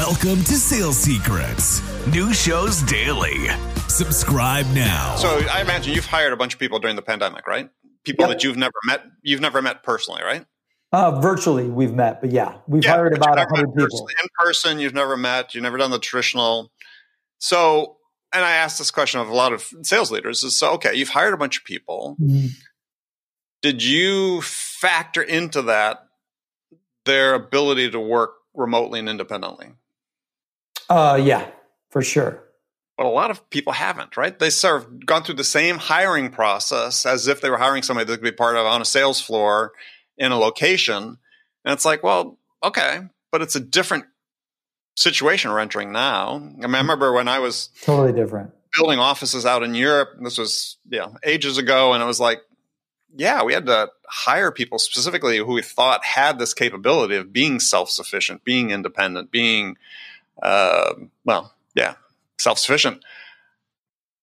Welcome to Sales Secrets. New shows daily. Subscribe now. So I imagine you've hired a bunch of people during the pandemic, right? People Yep. that you've never met, you've never met personally, right? Uh, virtually, we've met, but yeah, we've hired about you've never met 100 people. In person, you've never met, you've never done the traditional. So, and I asked this question of a lot of sales leaders is so, okay, you've hired a bunch of people. Mhm. Did you factor into that their ability to work remotely and independently? Uh, yeah, for sure. But a lot of people haven't, right? They sort of gone through the same hiring process as if they were hiring somebody that could be part of on a sales floor in a location. And it's like, well, okay, but it's a different situation we're entering now. I mean, I remember when I was Totally different. building offices out in Europe, this was, yeah, ages ago, and it was like, yeah, we had to hire people specifically who we thought had this capability of being self sufficient, being independent, being, uh, well, yeah, self sufficient.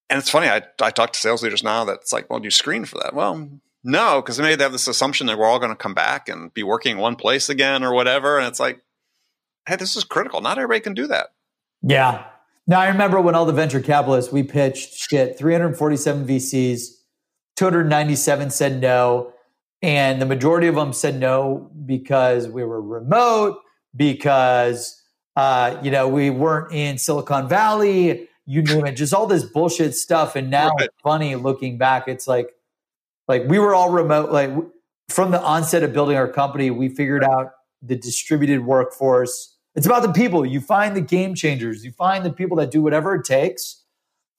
And it's funny, I, I talk to sales leaders now that's like, well, do you screen for that? Well, no, because maybe they have this assumption that we're all going to come back and be working in one place again or whatever. And it's like, hey, this is critical. Not everybody can do that. Yeah. Now I remember when all the venture capitalists we pitched shit 347 VCs, 297 said no, and the majority of them said no because we were remote, because uh, you know we weren't in Silicon Valley, you name it, just all this bullshit stuff. And now Right. it's funny looking back. It's like like we were all remote. Like from the onset of building our company, we figured out the distributed workforce. It's about the people. You find the game changers. You find the people that do whatever it takes.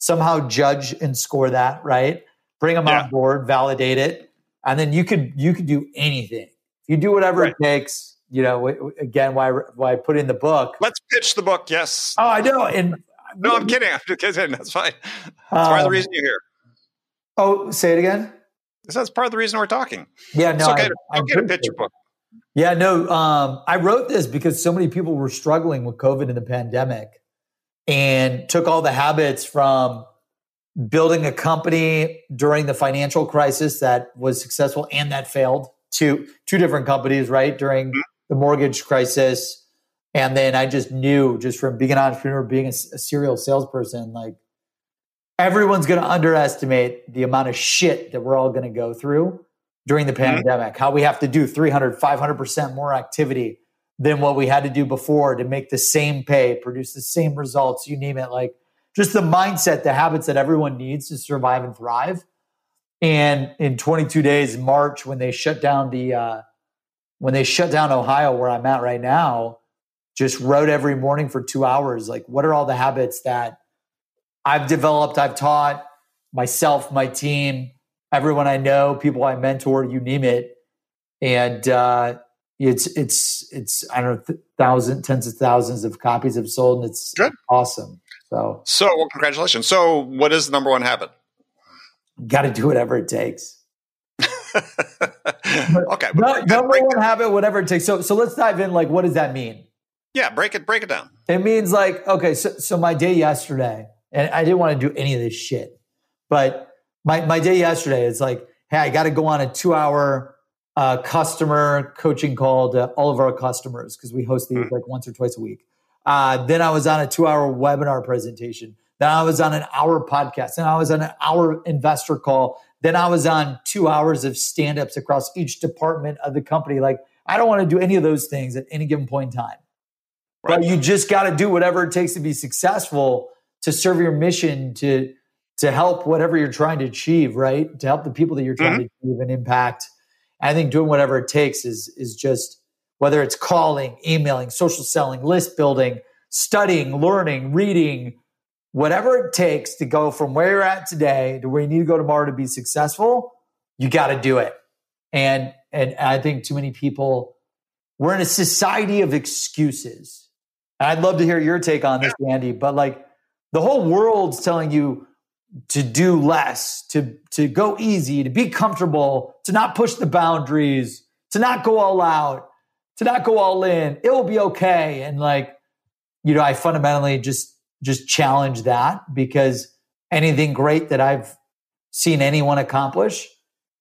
Somehow judge and score that right. Bring them Yeah. on board, validate it, and then you could you could do anything. If you do whatever Right. it takes, you know. Again, why why I put in the book. Let's pitch the book. Yes. Oh, I know. And No, I'm kidding. I'm just kidding. That's fine. That's part of the Um, reason you're here. Oh, say it again. That's part of the reason we're talking. Yeah, no. it's okay, I- to, I okay to pitch your book. Yeah, no. Um, I wrote this because so many people were struggling with COVID and the pandemic, and took all the habits from building a company during the financial crisis that was successful and that failed to two different companies, right? During the mortgage crisis, and then I just knew just from being an entrepreneur, being a serial salesperson, like everyone's going to underestimate the amount of shit that we're all going to go through during the pandemic, how we have to do 300, 500% more activity than what we had to do before to make the same pay, produce the same results, you name it. Like just the mindset, the habits that everyone needs to survive and thrive. And in 22 days, March, when they shut down the, uh, when they shut down Ohio, where I'm at right now, just wrote every morning for two hours. Like, what are all the habits that I've developed, I've taught myself, my team, everyone I know, people I mentor, you name it. And uh, it's it's it's I don't know, th- tens of thousands of copies have sold, and it's Good. awesome. So So, well, congratulations. So, what is the number one habit? got to do whatever it takes. okay, No, but number one habit, whatever it takes. So so let's dive in. Like, what does that mean? yeah, break it, break it down. It means like, okay, so, so my day yesterday, and I didn't want to do any of this shit, but my, my day yesterday is like, hey, I got to go on a two hour uh, customer coaching call to all of our customers because we host these like once or twice a week. Uh, then I was on a two hour webinar presentation. Then I was on an hour podcast. Then I was on an hour investor call. Then I was on two hours of stand ups across each department of the company. Like, I don't want to do any of those things at any given point in time. Right. But you just got to do whatever it takes to be successful to serve your mission to to help whatever you're trying to achieve, right? To help the people that you're trying mm-hmm. to achieve and impact. I think doing whatever it takes is is just whether it's calling, emailing, social selling, list building, studying, learning, reading, whatever it takes to go from where you're at today to where you need to go tomorrow to be successful, you got to do it. And and I think too many people we're in a society of excuses. And I'd love to hear your take on this, Andy, but like the whole world's telling you to do less, to to go easy, to be comfortable, to not push the boundaries, to not go all out, to not go all in. It will be okay. And like, you know, I fundamentally just just challenge that because anything great that I've seen anyone accomplish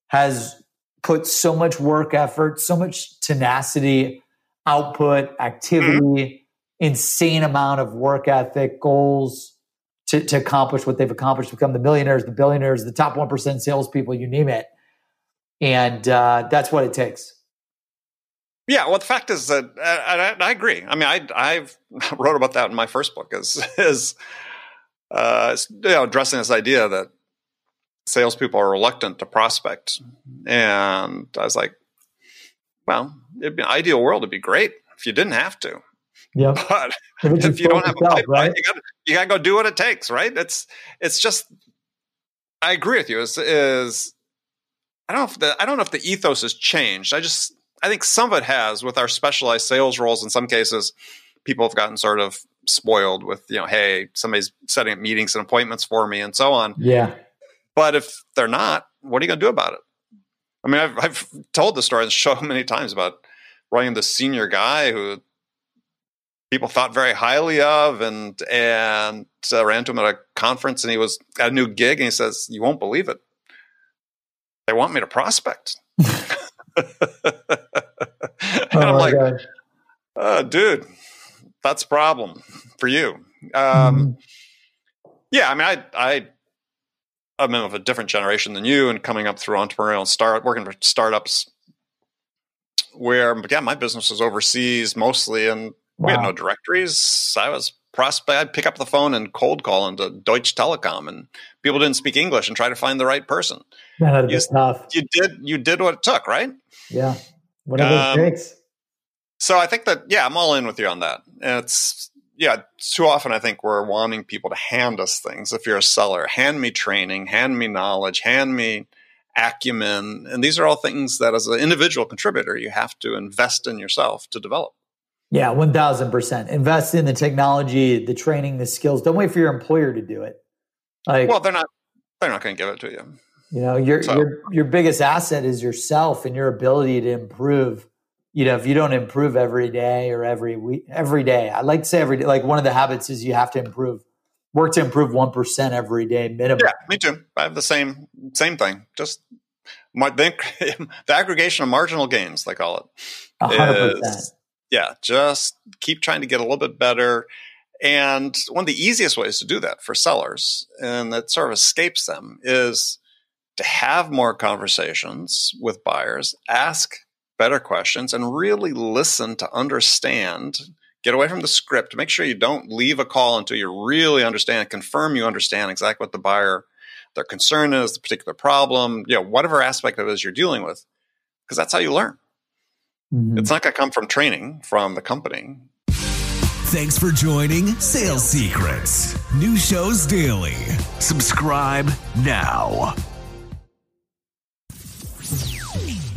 has put so much work effort, so much tenacity, output, activity insane amount of work ethic, goals to, to accomplish what they've accomplished, become the millionaires, the billionaires, the top 1% salespeople, you name it. And uh, that's what it takes. Yeah, well, the fact is that I, I, I agree. I mean, I I've wrote about that in my first book is is uh, you know addressing this idea that salespeople are reluctant to prospect, and I was like, well, it'd be an ideal world. It'd be great if you didn't have to. Yeah, but if, if you don't have a pipeline, right? you got you got to go do what it takes, right? It's it's just. I agree with you. Is is I don't know if the I don't know if the ethos has changed. I just I think some of it has with our specialized sales roles. In some cases, people have gotten sort of spoiled with, you know, hey, somebody's setting up meetings and appointments for me and so on. Yeah. But if they're not, what are you going to do about it? I mean, I've, I've told the story and show many times about running the senior guy who people thought very highly of and and uh, ran to him at a conference and he was at a new gig and he says you won't believe it they want me to prospect and oh I'm like, uh, dude, that's a problem for you. Um, mm-hmm. Yeah, I mean, I, I, I'm of a different generation than you, and coming up through entrepreneurial and start working for startups, where yeah, my business was overseas mostly, and wow. we had no directories. I was prospect. I'd pick up the phone and cold call into Deutsche Telekom, and people didn't speak English, and try to find the right person. That'd you, tough. You did. You did what it took, right? Yeah. Whatever um, it takes. So I think that yeah, I'm all in with you on that. It's yeah, too often I think we're wanting people to hand us things. If you're a seller, hand me training, hand me knowledge, hand me acumen, and these are all things that as an individual contributor you have to invest in yourself to develop. Yeah, one thousand percent. Invest in the technology, the training, the skills. Don't wait for your employer to do it. Like, well, they're not. They're not going to give it to you. You know, your so. your your biggest asset is yourself and your ability to improve. You know, if you don't improve every day or every week, every day, I like to say every day. Like one of the habits is you have to improve, work to improve one percent every day minimum. Yeah, me too. I have the same same thing. Just my, the, the aggregation of marginal gains, they call it. hundred percent. Yeah, just keep trying to get a little bit better. And one of the easiest ways to do that for sellers, and that sort of escapes them, is to have more conversations with buyers, ask better questions, and really listen to understand. Get away from the script. Make sure you don't leave a call until you really understand, confirm you understand exactly what the buyer, their concern is, the particular problem, you know, whatever aspect of it is you're dealing with, because that's how you learn. Mm-hmm. It's not going to come from training from the company. Thanks for joining Sales Secrets. New shows daily. Subscribe now.